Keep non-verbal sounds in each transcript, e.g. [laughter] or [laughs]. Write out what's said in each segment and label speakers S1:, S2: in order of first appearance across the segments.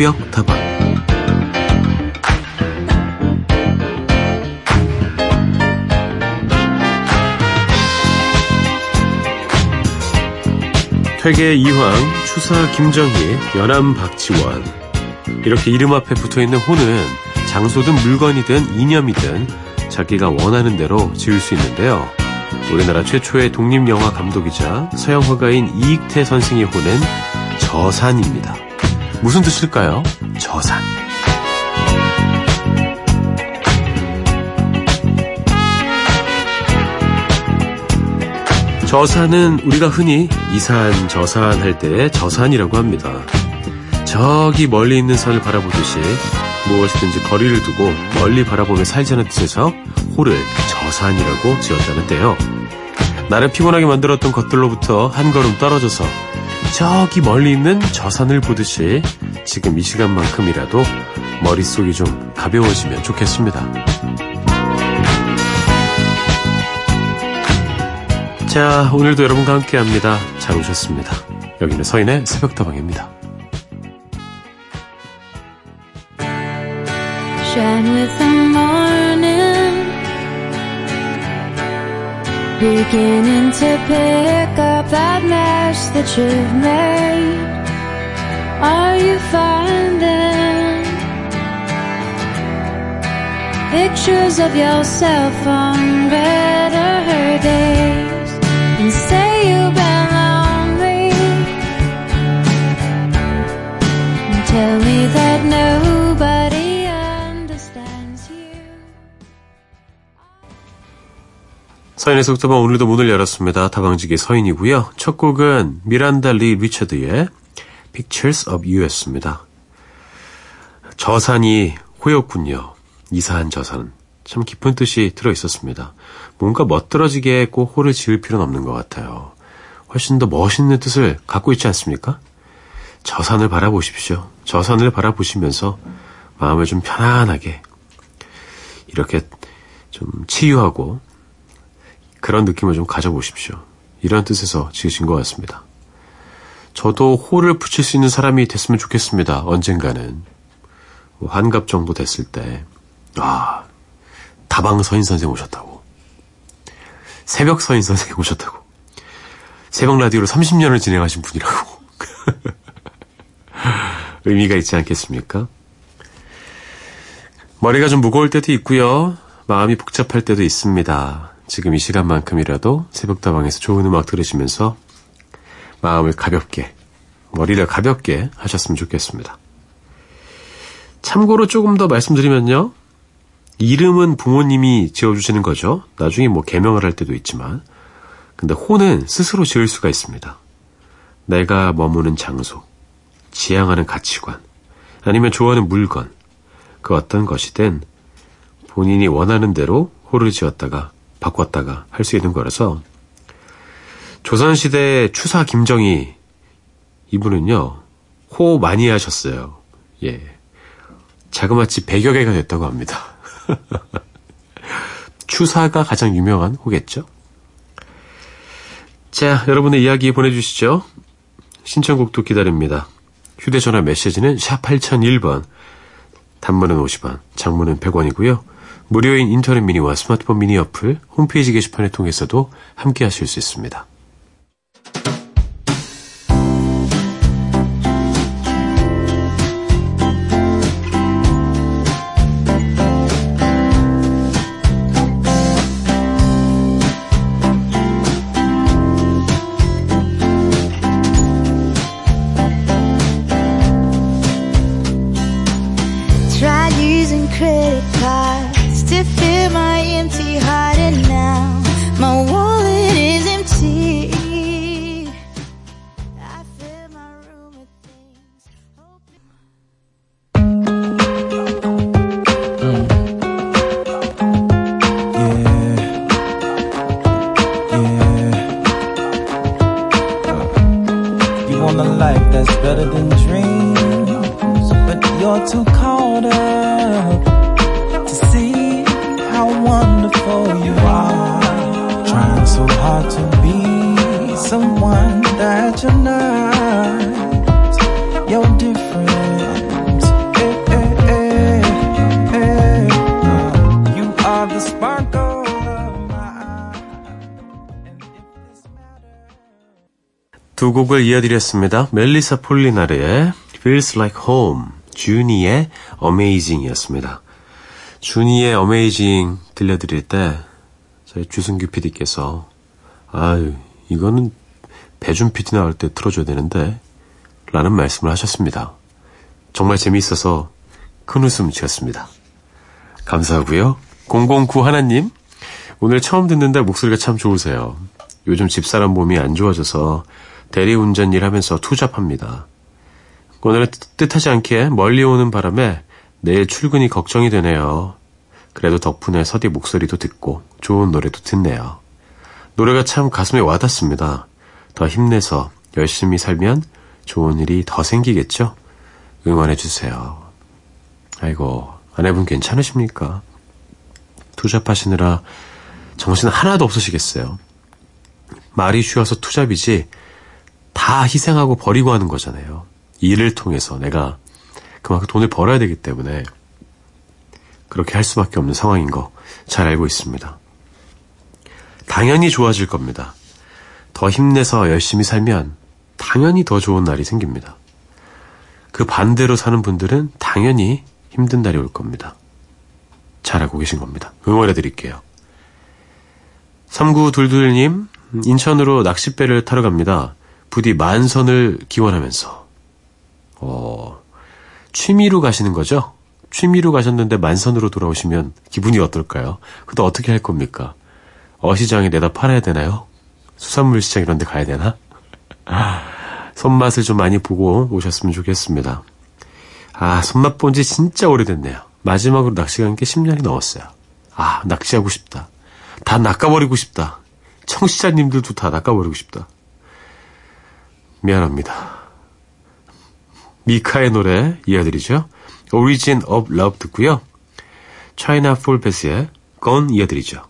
S1: 새벽 다방 퇴계 이황, 추사 김정희, 연암 박지원 이렇게 이름 앞에 붙어있는 호는 장소든 물건이든 이념이든 자기가 원하는 대로 지을 수 있는데요. 우리나라 최초의 독립영화 감독이자 서양 화가인 이익태 선생의 호는 저산입니다. 무슨 뜻일까요? 저산. 저산은 우리가 흔히 이산, 저산 할 때 저산이라고 합니다. 저기 멀리 있는 산을 바라보듯이 무엇이든지 거리를 두고 멀리 바라보며 살자는 뜻에서 호를 저산이라고 지었다는데요. 나를 피곤하게 만들었던 것들로부터 한 걸음 떨어져서 저기 멀리 있는 저 산을 보듯이 지금 이 시간만큼이라도 머릿속이 좀 가벼워지면 좋겠습니다. 자, 오늘도 여러분과 함께 합니다. 잘 오셨습니다. 여기는 서인의 새벽다방입니다. Shine with the morning Beginning to pick up that mess that you've made. Are you finding Pictures of yourself on better days? And say you've been lonely And tell me that nobody 서인의 속도방 오늘도 문을 열었습니다. 다방지기 서인이고요. 첫 곡은 미란다 리 리처드의 Pictures of You였습니다. 저산이 호였군요. 이사한 저산. 참 깊은 뜻이 들어 있었습니다. 뭔가 멋들어지게 꼭 호를 지을 필요는 없는 것 같아요. 훨씬 더 멋있는 뜻을 갖고 있지 않습니까? 저산을 바라보십시오. 저산을 바라보시면서 마음을 좀 편안하게 이렇게 좀 치유하고 그런 느낌을 좀 가져보십시오. 이런 뜻에서 지으신 것 같습니다. 저도 호를 붙일 수 있는 사람이 됐으면 좋겠습니다. 언젠가는. 환갑 정도 됐을 때, 아, 다방 서인 선생 오셨다고. 새벽 서인 선생 오셨다고. 새벽 라디오로 30년을 진행하신 분이라고. [laughs] 의미가 있지 않겠습니까? 머리가 좀 무거울 때도 있고요. 마음이 복잡할 때도 있습니다. 지금 이 시간만큼이라도 새벽다방에서 좋은 음악 들으시면서 마음을 가볍게, 머리를 가볍게 하셨으면 좋겠습니다. 참고로 조금 더 말씀드리면요. 이름은 부모님이 지어주시는 거죠. 나중에 뭐 개명을 할 때도 있지만. 근데 호는 스스로 지을 수가 있습니다. 내가 머무는 장소, 지향하는 가치관, 아니면 좋아하는 물건, 그 어떤 것이든 본인이 원하는 대로 호를 지었다가 바꿨다가 할 수 있는 거라서 조선시대 추사 김정희 이분은요 호 많이 하셨어요. 예. 자그마치 100여 개가 됐다고 합니다. [laughs] 추사가 가장 유명한 호겠죠. 자, 여러분의 이야기 보내주시죠. 신청곡도 기다립니다. 휴대전화 메시지는 샵 8001번, 단문은 50원, 장문은 100원이고요. 무료인 인터넷 미니와 스마트폰 미니 어플, 홈페이지 게시판을 통해서도 함께 하실 수 있습니다.
S2: caught up to see how wonderful you are. Trying so hard to be someone that you're not. You're different. Hey, hey, hey, hey. You are the sparkle.
S1: 두 곡을 이어드렸습니다. 멜리사 폴리나르의 Feels Like Home 주니의 Amazing이었습니다. 주니의 Amazing 들려드릴 때 저희 주승규 PD께서 아유 이거는 배준 PD 나올 때 틀어줘야 되는데 라는 말씀을 하셨습니다. 정말 재미있어서 큰 웃음 지었습니다. 감사하고요. 009 하나님 오늘 처음 듣는데 목소리가 참 좋으세요. 요즘 집사람 몸이 안 좋아져서 대리운전 일하면서 투잡합니다. 오늘은 뜻하지 않게 멀리 오는 바람에 내일 출근이 걱정이 되네요. 그래도 덕분에 서디 목소리도 듣고 좋은 노래도 듣네요. 노래가 참 가슴에 와닿습니다. 더 힘내서 열심히 살면 좋은 일이 더 생기겠죠? 응원해주세요. 아이고, 아내분 괜찮으십니까? 투잡하시느라 정신 하나도 없으시겠어요. 말이 쉬워서 투잡이지 다 희생하고 버리고 하는 거잖아요. 일을 통해서 내가 그만큼 돈을 벌어야 되기 때문에 그렇게 할 수밖에 없는 상황인 거 잘 알고 있습니다. 당연히 좋아질 겁니다. 더 힘내서 열심히 살면 당연히 더 좋은 날이 생깁니다. 그 반대로 사는 분들은 당연히 힘든 날이 올 겁니다. 잘 알고 계신 겁니다. 응원해 드릴게요. 3922님, 인천으로 낚싯배를 타러 갑니다. 부디 만선을 기원하면서. 어, 취미로 가시는 거죠? 취미로 가셨는데 만선으로 돌아오시면 기분이 어떨까요? 그것도 어떻게 할 겁니까? 어시장에 내다 팔아야 되나요? 수산물 시장 이런 데 가야 되나? 손맛을 좀 많이 보고 오셨으면 좋겠습니다. 아, 손맛 본 지 진짜 오래됐네요. 마지막으로 낚시 간 게 10년이 넘었어요. 아, 낚시하고 싶다. 다 낚아버리고 싶다. 청취자님들도 다 낚아버리고 싶다. 미안합니다. 미카의 노래 이어드리죠. Origin of Love 듣고요. China Full Pass의 Gone 이어드리죠.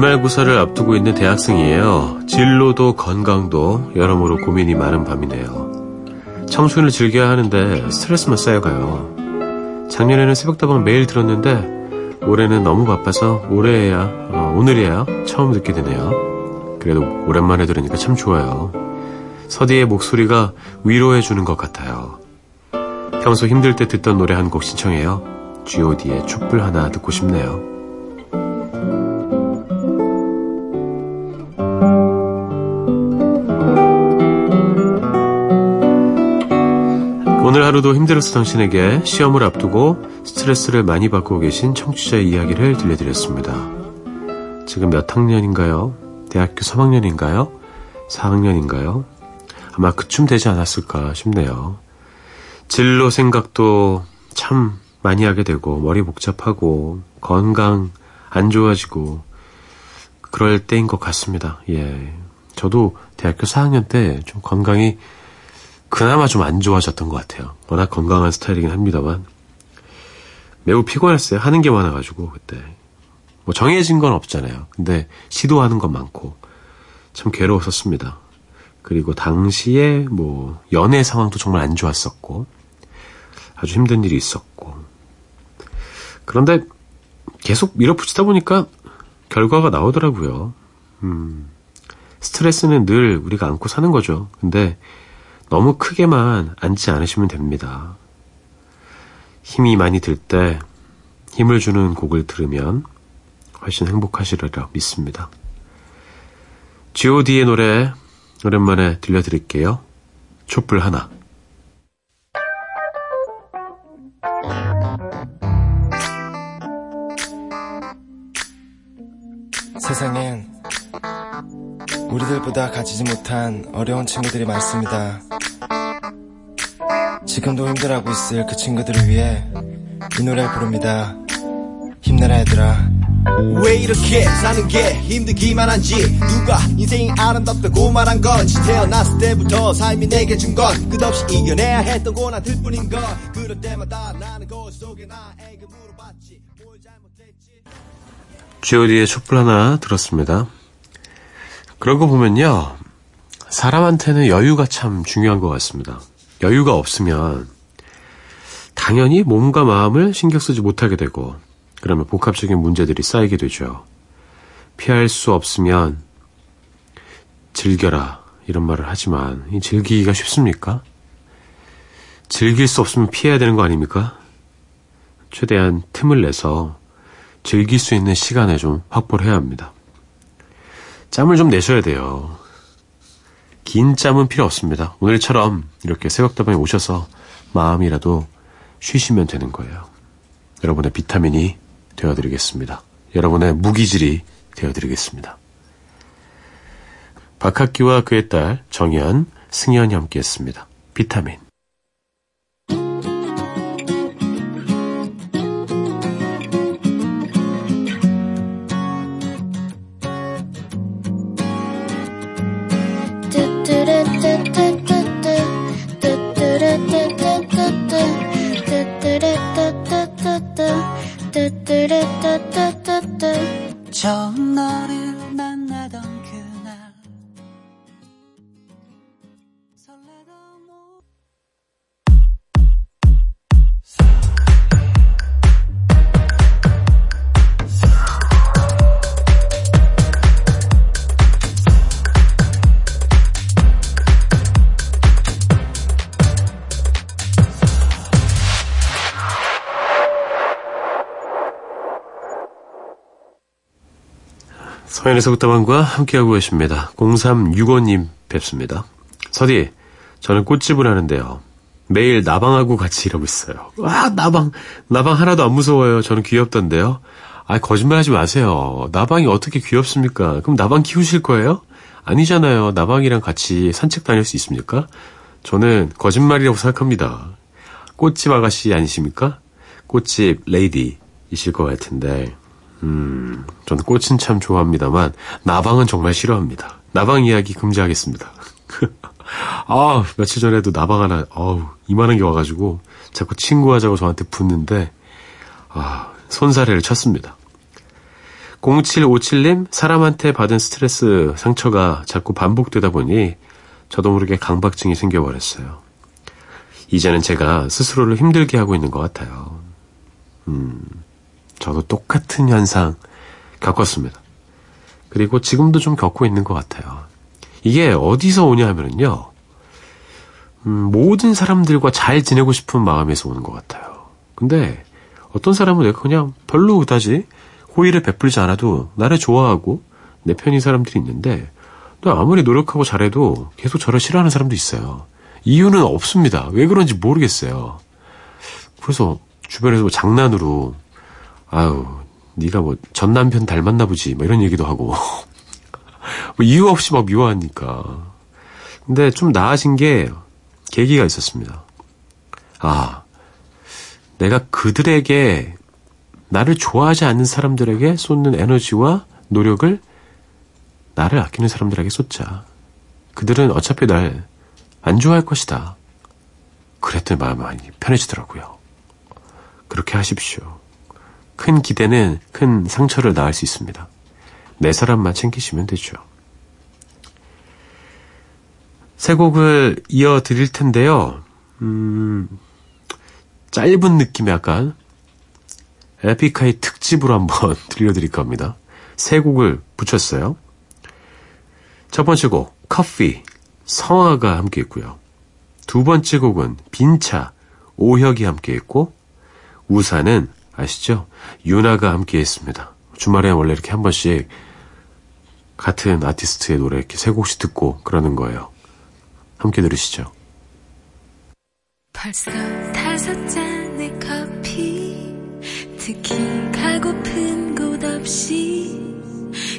S1: 기말고사를 앞두고 있는 대학생이에요. 진로도 건강도 여러모로 고민이 많은 밤이네요. 청춘을 즐겨야 하는데 스트레스만 쌓여가요. 작년에는 새벽다방 매일 들었는데 올해는 너무 바빠서 올해야 어, 오늘이야 처음 듣게 되네요. 그래도 오랜만에 들으니까 참 좋아요. 서디의 목소리가 위로해 주는 것 같아요. 평소 힘들 때 듣던 노래 한 곡 신청해요. G.O.D의 촛불 하나 듣고 싶네요. 하루도 힘들었어 당신에게 시험을 앞두고 스트레스를 많이 받고 계신 청취자의 이야기를 들려드렸습니다. 지금 몇 학년인가요? 대학교 3학년인가요? 4학년인가요? 아마 그쯤 되지 않았을까 싶네요. 진로 생각도 참 많이 하게 되고, 머리 복잡하고, 건강 안 좋아지고, 그럴 때인 것 같습니다. 예. 저도 대학교 4학년 때 좀 건강이 그나마 좀 안 좋아졌던 것 같아요. 워낙 건강한 스타일이긴 합니다만. 매우 피곤했어요. 하는 게 많아가지고, 그때. 뭐 정해진 건 없잖아요. 근데 시도하는 건 많고, 참 괴로웠었습니다. 그리고 당시에 뭐 연애 상황도 정말 안 좋았었고, 아주 힘든 일이 있었고. 그런데 계속 밀어붙이다 보니까 결과가 나오더라고요. 음, 스트레스는 늘 우리가 안고 사는 거죠. 근데 너무 크게만 안지 않으시면 됩니다. 힘이 많이 들 때 힘을 주는 곡을 들으면 훨씬 행복하시리라 믿습니다. G.O.D의 노래 오랜만에 들려드릴게요. 촛불 하나.
S3: 세상엔 우리들보다 가지지 못한 어려운 친구들이 많습니다. 지금도 힘들어하고 있을 그 친구들을 위해 이 노래를 부릅니다. 힘내라 얘들아.
S4: 왜 이렇게 사는 게 힘들기만 한지 누가 인생이 아름답다고 말한 건지 태어났을 때부터 삶이 내게 준 건 끝없이 이겨내야 했던 고난들 뿐인 걸 그럴 때마다 나는 거울 속에 나에게 물어봤지 뭘 잘못했지
S1: G.O.D의 촛불 하나 들었습니다. 그런 거 보면요. 사람한테는 여유가 참 중요한 것 같습니다. 여유가 없으면 당연히 몸과 마음을 신경 쓰지 못하게 되고 그러면 복합적인 문제들이 쌓이게 되죠. 피할 수 없으면 즐겨라 이런 말을 하지만 이 즐기기가 쉽습니까? 즐길 수 없으면 피해야 되는 거 아닙니까? 최대한 틈을 내서 즐길 수 있는 시간을 좀 확보를 해야 합니다. 짬을 좀 내셔야 돼요. 긴 짬은 필요 없습니다. 오늘처럼 이렇게 새벽다방에 오셔서 마음이라도 쉬시면 되는 거예요. 여러분의 비타민이 되어드리겠습니다. 여러분의 무기질이 되어드리겠습니다. 박학기와 그의 딸 정연, 승연이 함께했습니다. 비타민. 서현의 북다방과 함께하고 계십니다. 0365님 뵙습니다. 서디, 저는 꽃집을 하는데요. 매일 나방하고 같이 일하고 있어요. 와, 나방, 나방 하나도 안 무서워요. 저는 귀엽던데요. 아, 거짓말 하지 마세요. 나방이 어떻게 귀엽습니까? 그럼 나방 키우실 거예요? 아니잖아요. 나방이랑 같이 산책 다닐 수 있습니까? 저는 거짓말이라고 생각합니다. 꽃집 아가씨 아니십니까? 꽃집 레이디이실 것 같은데, 음, 저는 꽃은 참 좋아합니다만, 나방은 정말 싫어합니다. 나방 이야기 금지하겠습니다. [laughs] 아, 며칠 전에도 나방 하나, 어우, 이만한 게 와가지고, 자꾸 친구하자고 저한테 붙는데, 아, 손사래를 쳤습니다. 0757님, 사람한테 받은 스트레스, 상처가 자꾸 반복되다 보니, 저도 모르게 강박증이 생겨버렸어요. 이제는 제가 스스로를 힘들게 하고 있는 것 같아요. 음, 저도 똑같은 현상 겪었습니다. 그리고 지금도 좀 겪고 있는 것 같아요. 이게 어디서 오냐 하면요. 음, 모든 사람들과 잘 지내고 싶은 마음에서 오는 것 같아요. 근데 어떤 사람은 내가 그냥 별로 그다지 호의를 베풀지 않아도 나를 좋아하고 내 편인 사람들이 있는데 또 아무리 노력하고 잘해도 계속 저를 싫어하는 사람도 있어요. 이유는 없습니다. 왜 그런지 모르겠어요. 그래서 주변에서 뭐 장난으로 아유 네가 뭐 전 남편 닮았나 보지 뭐 이런 얘기도 하고 [laughs] 뭐 이유 없이 막 미워하니까 근데 좀 나아진 게 계기가 있었습니다. 아, 내가 그들에게 나를 좋아하지 않는 사람들에게 쏟는 에너지와 노력을 나를 아끼는 사람들에게 쏟자. 그들은 어차피 날 안 좋아할 것이다. 그랬더니 마음이 많이 편해지더라고요. 그렇게 하십시오. 큰 기대는 큰 상처를 낳을 수 있습니다. 내 사람만 챙기시면 되죠. 세 곡을 이어 드릴 텐데요. 음, 짧은 느낌의 약간 에픽하이 특집으로 한번 [laughs] 들려드릴 겁니다. 세 곡을 붙였어요. 첫 번째 곡, 커피, 성화가 함께 있고요. 두 번째 곡은 빈차, 오혁이 함께 있고, 우산은 아시죠? 유나가 함께 했습니다. 주말에 원래 이렇게 한 번씩 같은 아티스트의 노래 이렇게 세 곡씩 듣고 그러는 거예요. 함께 들으시죠.
S5: 벌써 다섯 잔의 커피 특히 가고픈 곳 없이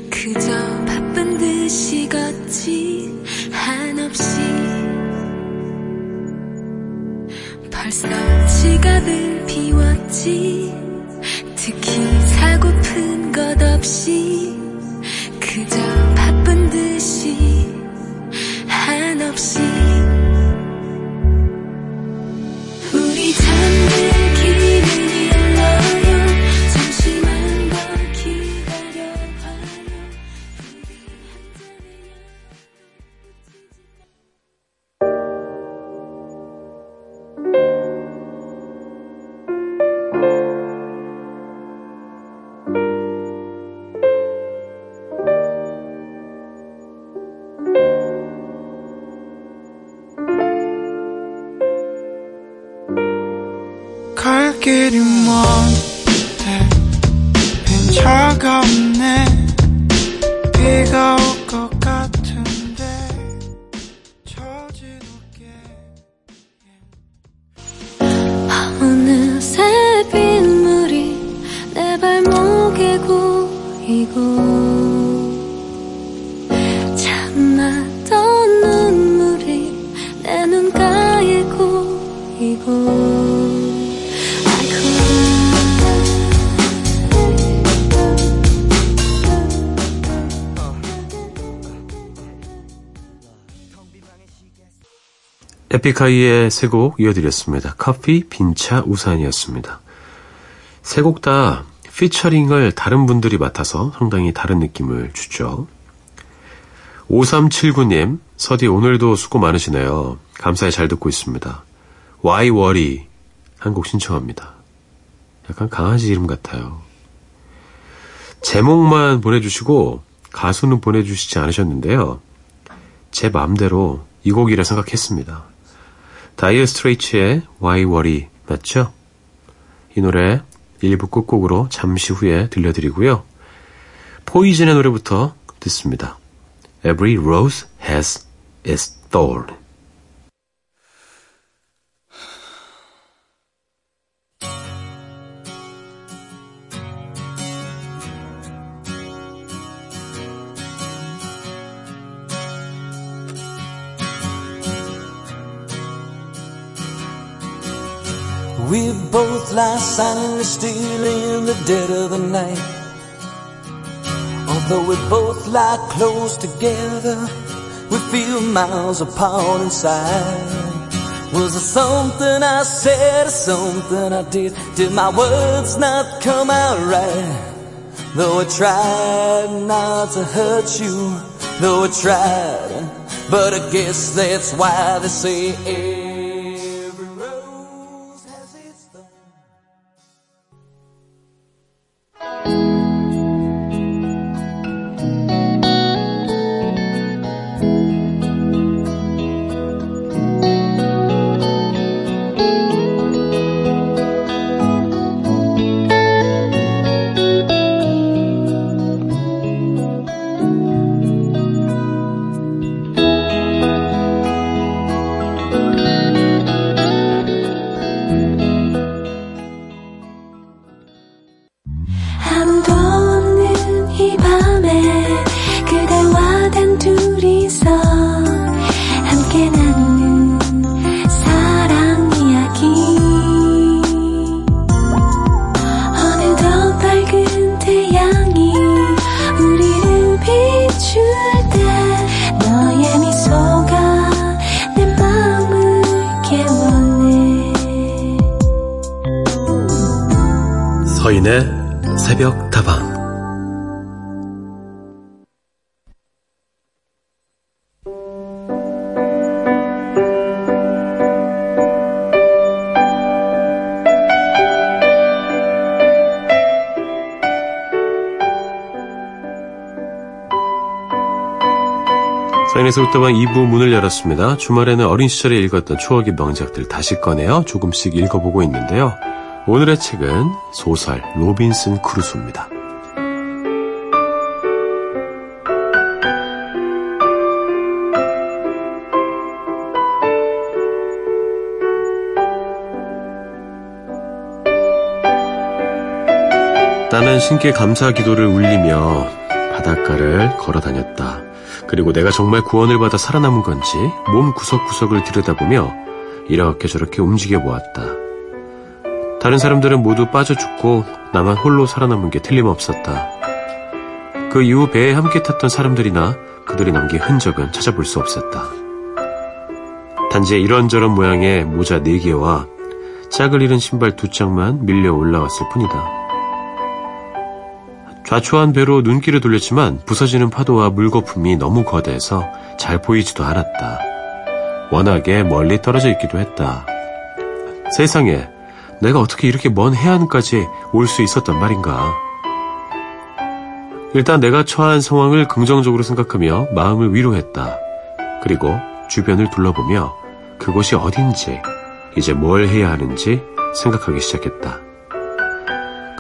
S5: 그저 바쁜 듯이 걷지 한없이 벌써 지갑을 비웠지 특히 사고픈 것 없이 그저 바쁜 듯이 한없이
S6: 갈 길이 먼데? 빈 차가 없네. 비가
S1: 에픽하이의 세 곡 이어드렸습니다. 커피, 빈차, 우산이었습니다. 세 곡 다 피처링을 다른 분들이 맡아서 상당히 다른 느낌을 주죠. 5379님, 서디 오늘도 수고 많으시네요. 감사히 잘 듣고 있습니다. Why Worry 한 곡 신청합니다. 약간 강아지 이름 같아요. 제목만 보내주시고 가수는 보내주시지 않으셨는데요. 제 마음대로 이 곡이라 생각했습니다. 다이어 스트레이츠의 Why Worry 맞죠? 이 노래 1부 끝곡으로 잠시 후에 들려드리고요. 포이즌의 노래부터 듣습니다. Every rose has its thorn.
S7: We both lie silently still in the dead of the night. Although we both lie close together, we feel miles apart inside. Was it something I said or something I did? Did my words not come out right? Though I tried not to hurt you, though I tried, but I guess that's why they say
S1: 서인의 새벽 다방 2부 문을 열었습니다. 주말에는 어린 시절에 읽었던 추억의 명작들 다시 꺼내어 조금씩 읽어보고 있는데요. 오늘의 책은 소설 로빈슨 크루소입니다. 나는 신께 감사 기도를 올리며 바닷가를 걸어 다녔다. 그리고 내가 정말 구원을 받아 살아남은 건지 몸 구석구석을 들여다보며 이렇게 저렇게 움직여 보았다. 다른 사람들은 모두 빠져 죽고 나만 홀로 살아남은 게 틀림없었다. 그 이후 배에 함께 탔던 사람들이나 그들이 남긴 흔적은 찾아볼 수 없었다. 단지 이런저런 모양의 모자 4개와 짝을 잃은 신발 두 짝만 밀려 올라왔을 뿐이다. 좌초한 배로 눈길을 돌렸지만 부서지는 파도와 물거품이 너무 거대해서 잘 보이지도 않았다. 워낙에 멀리 떨어져 있기도 했다. 세상에 내가 어떻게 이렇게 먼 해안까지 올 수 있었단 말인가. 일단 내가 처한 상황을 긍정적으로 생각하며 마음을 위로했다. 그리고 주변을 둘러보며 그곳이 어딘지, 이제 뭘 해야 하는지 생각하기 시작했다.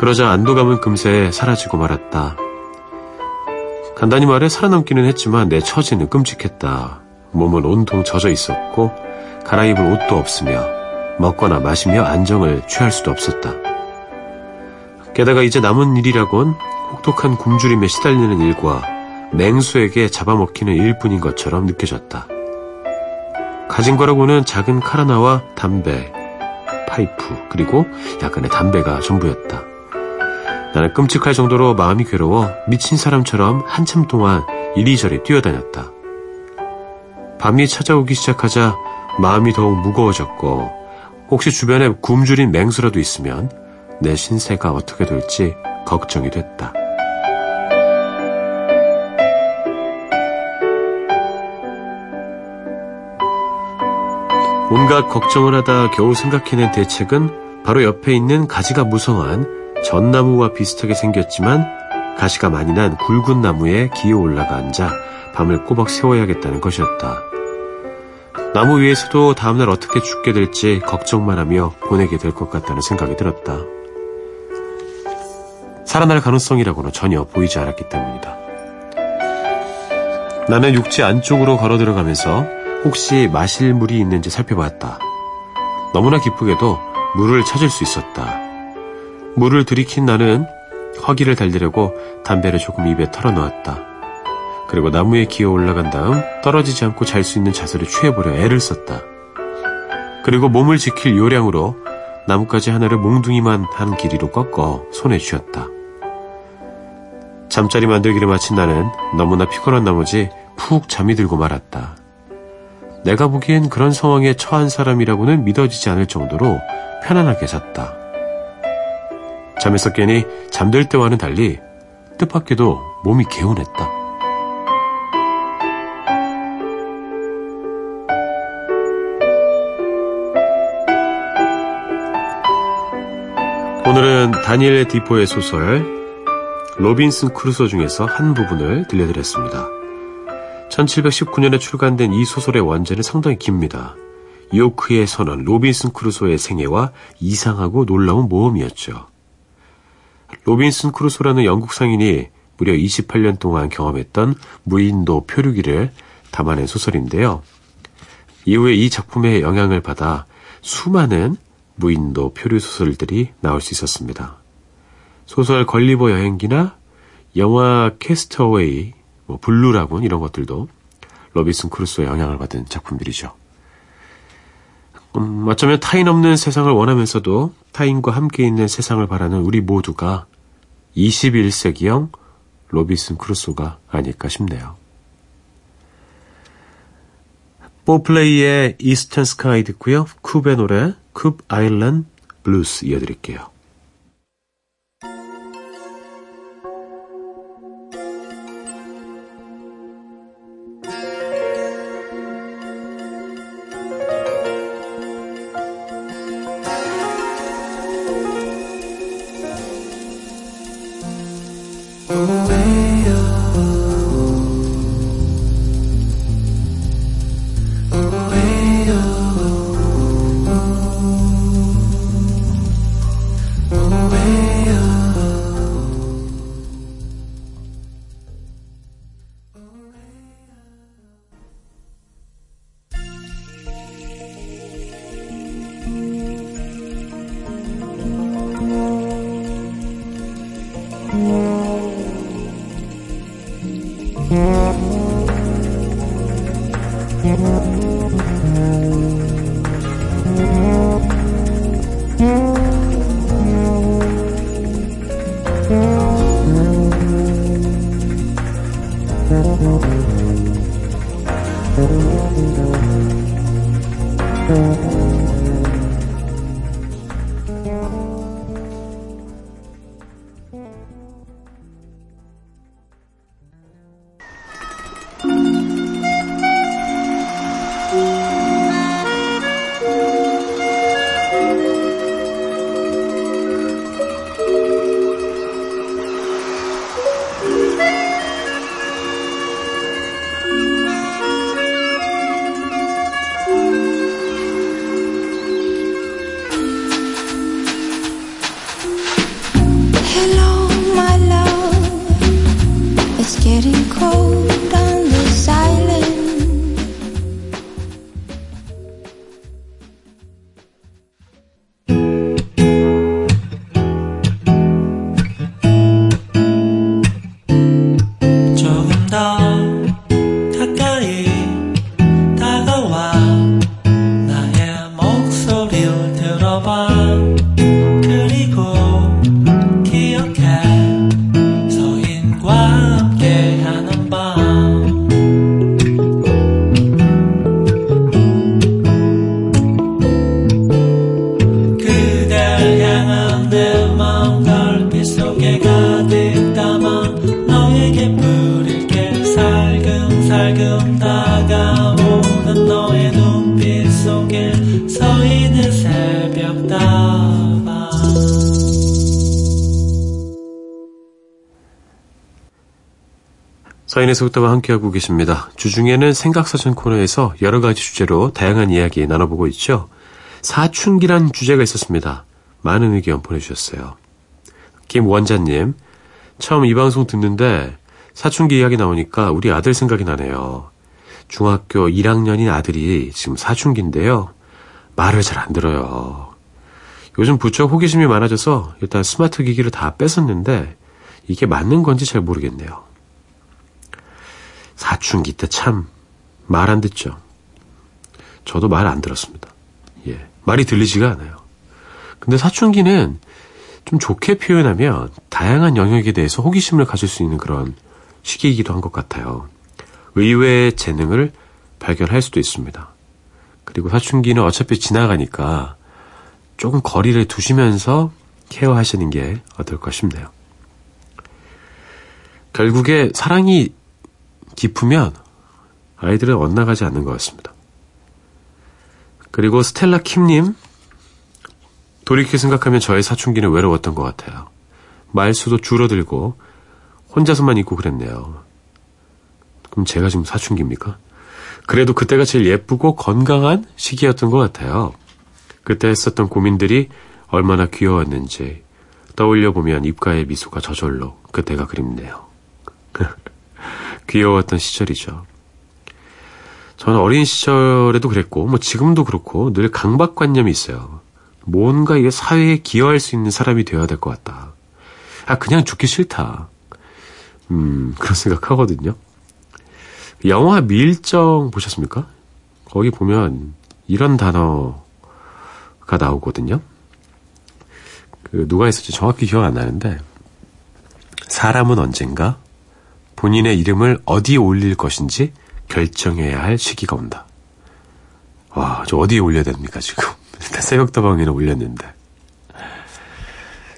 S1: 그러자 안도감은 금세 사라지고 말았다. 간단히 말해 살아남기는 했지만 내 처지는 끔찍했다. 몸은 온통 젖어 있었고 갈아입을 옷도 없으며 먹거나 마시며 안정을 취할 수도 없었다. 게다가 이제 남은 일이라곤 혹독한 굶주림에 시달리는 일과 맹수에게 잡아먹히는 일뿐인 것처럼 느껴졌다. 가진 거라고는 작은 칼 하나와 담배, 파이프, 그리고 약간의 담배가 전부였다. 나는 끔찍할 정도로 마음이 괴로워 미친 사람처럼 한참 동안 이리저리 뛰어다녔다. 밤이 찾아오기 시작하자 마음이 더욱 무거워졌고 혹시 주변에 굶주린 맹수라도 있으면 내 신세가 어떻게 될지 걱정이 됐다. 온갖 걱정을 하다 겨우 생각해낸 대책은 바로 옆에 있는 가지가 무성한 전나무와 비슷하게 생겼지만 가시가 많이 난 굵은 나무에 기어 올라가 앉아 밤을 꼬박 세워야겠다는 것이었다. 나무 위에서도 다음날 어떻게 죽게 될지 걱정만 하며 보내게 될 것 같다는 생각이 들었다. 살아날 가능성이라고는 전혀 보이지 않았기 때문이다. 나는 육지 안쪽으로 걸어 들어가면서 혹시 마실 물이 있는지 살펴봤다. 너무나 기쁘게도 물을 찾을 수 있었다. 물을 들이킨 나는 허기를 달래려고 담배를 조금 입에 털어놓았다. 그리고 나무에 기어 올라간 다음 떨어지지 않고 잘 수 있는 자세를 취해보려 애를 썼다. 그리고 몸을 지킬 요량으로 나뭇가지 하나를 몽둥이만 한 길이로 꺾어 손에 쥐었다. 잠자리 만들기를 마친 나는 너무나 피곤한 나머지 푹 잠이 들고 말았다. 내가 보기엔 그런 상황에 처한 사람이라고는 믿어지지 않을 정도로 편안하게 잤다. 잠에서 깨니 잠들 때와는 달리 뜻밖에도 몸이 개운했다. 오늘은 다니엘 디포의 소설 로빈슨 크루소 중에서 한 부분을 들려드렸습니다. 1719년에 출간된 이 소설의 원제는 상당히 깁니다. 요크의 선원, 로빈슨 크루소의 생애와 이상하고 놀라운 모험이었죠. 로빈슨 크루소라는 영국 상인이 무려 28년 동안 경험했던 무인도 표류기를 담아낸 소설인데요. 이후에 이 작품의 영향을 받아 수많은 무인도 표류 소설들이 나올 수 있었습니다. 소설 걸리버 여행기나 영화 캐스트 어웨이, 뭐 블루라군 이런 것들도 로빈슨 크루소의 영향을 받은 작품들이죠. 음, 어쩌면 타인 없는 세상을 원하면서도 타인과 함께 있는 세상을 바라는 우리 모두가 21세기형 로빈슨 크루소가 아닐까 싶네요. 뽀플레이의 이스턴 스카이 듣고요. 쿱의 노래 쿱 아일랜드 블루스 이어드릴게요.
S2: 서인의
S1: 속담과 함께하고 계십니다. 주중에는 생각사전 코너에서 여러 가지 주제로 다양한 이야기 나눠보고 있죠. 사춘기란 주제가 있었습니다. 많은 의견 보내주셨어요. 김원자님, 처음 이 방송 듣는데 사춘기 이야기 나오니까 우리 아들 생각이 나네요. 중학교 1학년인 아들이 지금 사춘기인데요. 말을 잘 안 들어요. 요즘 부쩍 호기심이 많아져서 일단 스마트 기기를 다 뺏었는데 이게 맞는 건지 잘 모르겠네요. 사춘기 때 참 말 안 듣죠. 저도 말 안 들었습니다. 예. 말이 들리지가 않아요. 근데 사춘기는 좀 좋게 표현하면 다양한 영역에 대해서 호기심을 가질 수 있는 그런 시기이기도 한 것 같아요. 의외의 재능을 발견할 수도 있습니다. 그리고 사춘기는 어차피 지나가니까 조금 거리를 두시면서 케어하시는 게 어떨까 싶네요. 결국에 사랑이 깊으면 아이들은 엇나가지 않는 것 같습니다. 그리고 스텔라 킴님, 돌이켜 생각하면 저의 사춘기는 외로웠던 것 같아요. 말수도 줄어들고 혼자서만 있고 그랬네요. 그럼 제가 지금 사춘기입니까? 그래도 그때가 제일 예쁘고 건강한 시기였던 것 같아요. 그때 했었던 고민들이 얼마나 귀여웠는지 떠올려 보면 입가에 미소가 저절로 그때가 그립네요. [laughs] 귀여웠던 시절이죠. 저는 어린 시절에도 그랬고, 뭐 지금도 그렇고, 늘 강박관념이 있어요. 뭔가 이게 사회에 기여할 수 있는 사람이 되어야 될 것 같다. 아, 그냥 죽기 싫다. 음, 그런 생각하거든요. 영화 밀정 보셨습니까? 거기 보면 이런 단어가 나오거든요. 그 누가 있었지 정확히 기억 안 나는데 사람은 언젠가 본인의 이름을 어디에 올릴 것인지 결정해야 할 시기가 온다. 와, 저 어디에 올려야 됩니까, 지금? [laughs] 일단 새벽다방에는 올렸는데.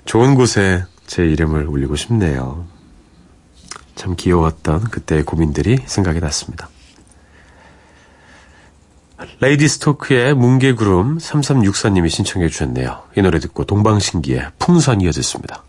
S1: 좋은 곳에 제 이름을 올리고 싶네요. 참 귀여웠던 그때의 고민들이 생각이 났습니다. 레이디 스토크의 뭉게구름 3364님이 신청해 주셨네요. 이 노래 듣고 동방신기의 풍선 이어졌습니다.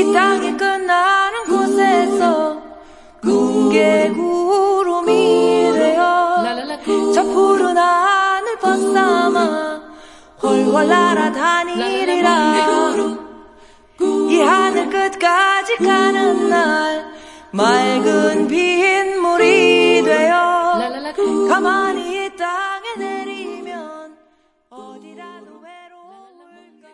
S8: 이 땅이 끝나는 곳에서 뭉게 구름이 되어 저 푸른 하늘 벗삼아 훨훨 날아다니리라 이 하늘 끝까지 가는 날 맑은 빗물이 되어 가만히 이 땅에 내리면 어디라도 외로울까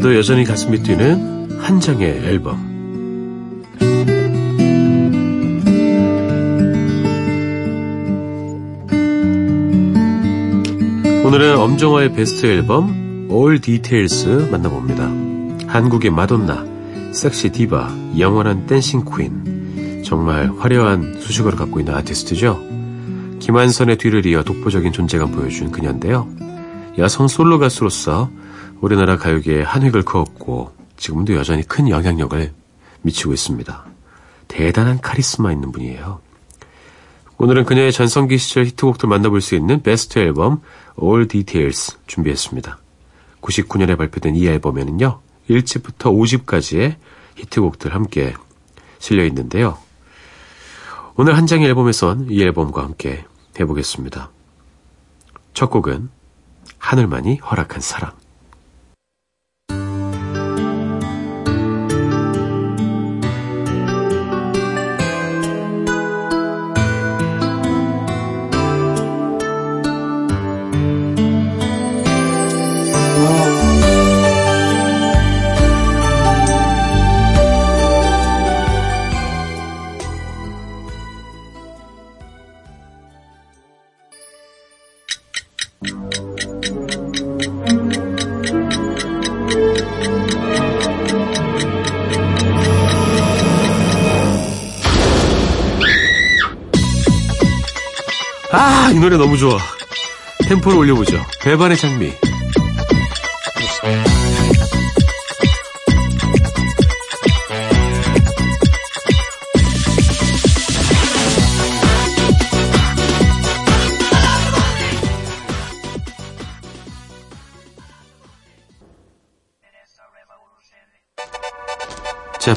S1: 지나도 여전히 가슴이 뛰는 한 장의 앨범. 오늘은 엄정화의 베스트 앨범 All Details 만나봅니다. 한국의 마돈나, 섹시 디바, 영원한 dancing queen. 정말 화려한 수식어를 갖고 있는 아티스트죠. 김완선의 뒤를 이어 독보적인 존재감 보여준 그녀인데요. 여성 솔로 가수로서 우리나라 가요계에 한 획을 그었고 지금도 여전히 큰 영향력을 미치고 있습니다. 대단한 카리스마 있는 분이에요. 오늘은 그녀의 전성기 시절 히트곡들 만나볼 수 있는 베스트 앨범 All Details 준비했습니다. 99년에 발표된 이 앨범에는요. 1집부터 5집까지의 히트곡들 함께 실려 있는데요. 오늘 한 장의 앨범에선 이 앨범과 함께 해보겠습니다. 첫 곡은 하늘만이 허락한 사랑. 아, 이 노래 너무 좋아. 템포를 올려보죠. 배반의 장미.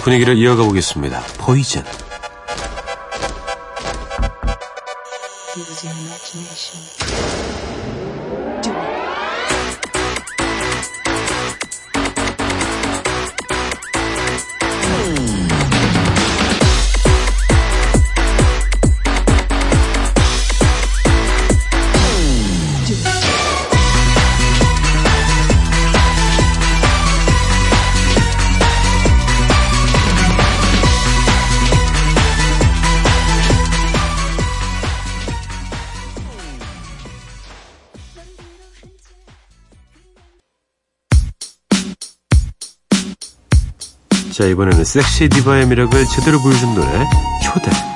S1: 분위기를 이어가 보겠습니다. 포이즌. 자, 이번에는 섹시 디바의 매력을 제대로 보여준 노래, 초대.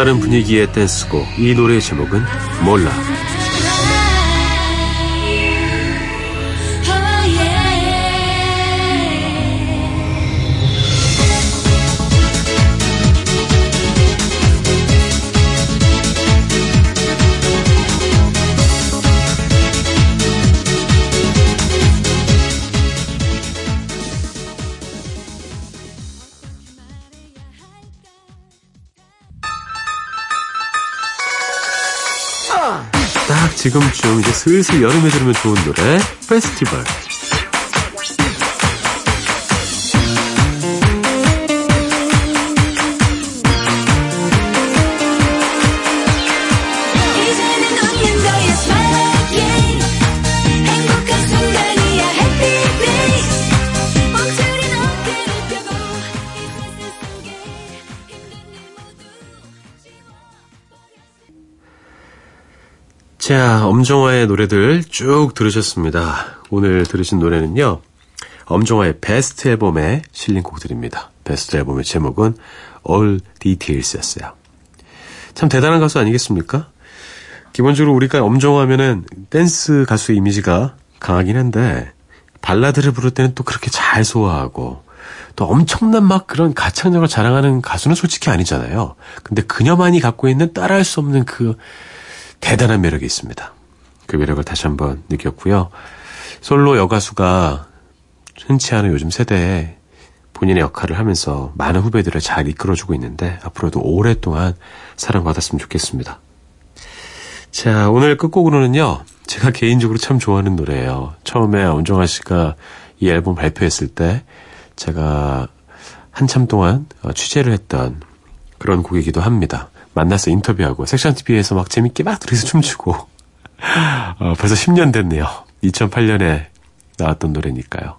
S1: 또 다른 분위기의 댄스곡. 이 노래의 제목은 몰라. 딱 지금쯤 이제 슬슬 여름에 들으면 좋은 노래 페스티벌 엄정화의 노래들 쭉 들으셨습니다 오늘 들으신 노래는요 엄정화의 베스트 앨범에 실린 곡들입니다 베스트 앨범의 제목은 All Details였어요 참 대단한 가수 아니겠습니까? 기본적으로 우리가 엄정하면은 댄스 가수의 이미지가 강하긴 한데 발라드를 부를 때는 또 그렇게 잘 소화하고 또 엄청난 막 그런 가창력을 자랑하는 가수는 솔직히 아니잖아요. 근데 그녀만이 갖고 있는 따라할 수 없는 그 대단한 매력이 있습니다. 그 매력을 다시 한번 느꼈고요. 솔로 여가수가 흔치 않은 요즘 세대에 본인의 역할을 하면서 많은 후배들을 잘 이끌어주고 있는데 앞으로도 오랫동안 사랑받았으면 좋겠습니다. 자, 오늘 끝곡으로는요. 제가 개인적으로 참 좋아하는 노래예요. 처음에 엄정화 씨가 이 앨범 발표했을 때 제가 한참 동안 어, 취재를 했던 그런 곡이기도 합니다. 만나서 인터뷰하고 섹션 TV에서 막 재밌게 막 둘이서 춤추고 어, 벌써 10년 됐네요. 2008년에 나왔던 노래니까요.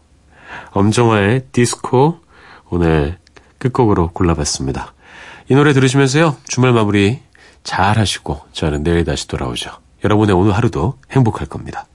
S1: 엄정화의 디스코 오늘 끝곡으로 골라봤습니다. 이 노래 들으시면서요. 주말 마무리 잘 하시고 저는 내일 다시 돌아오죠. 여러분의 오늘 하루도 행복할 겁니다.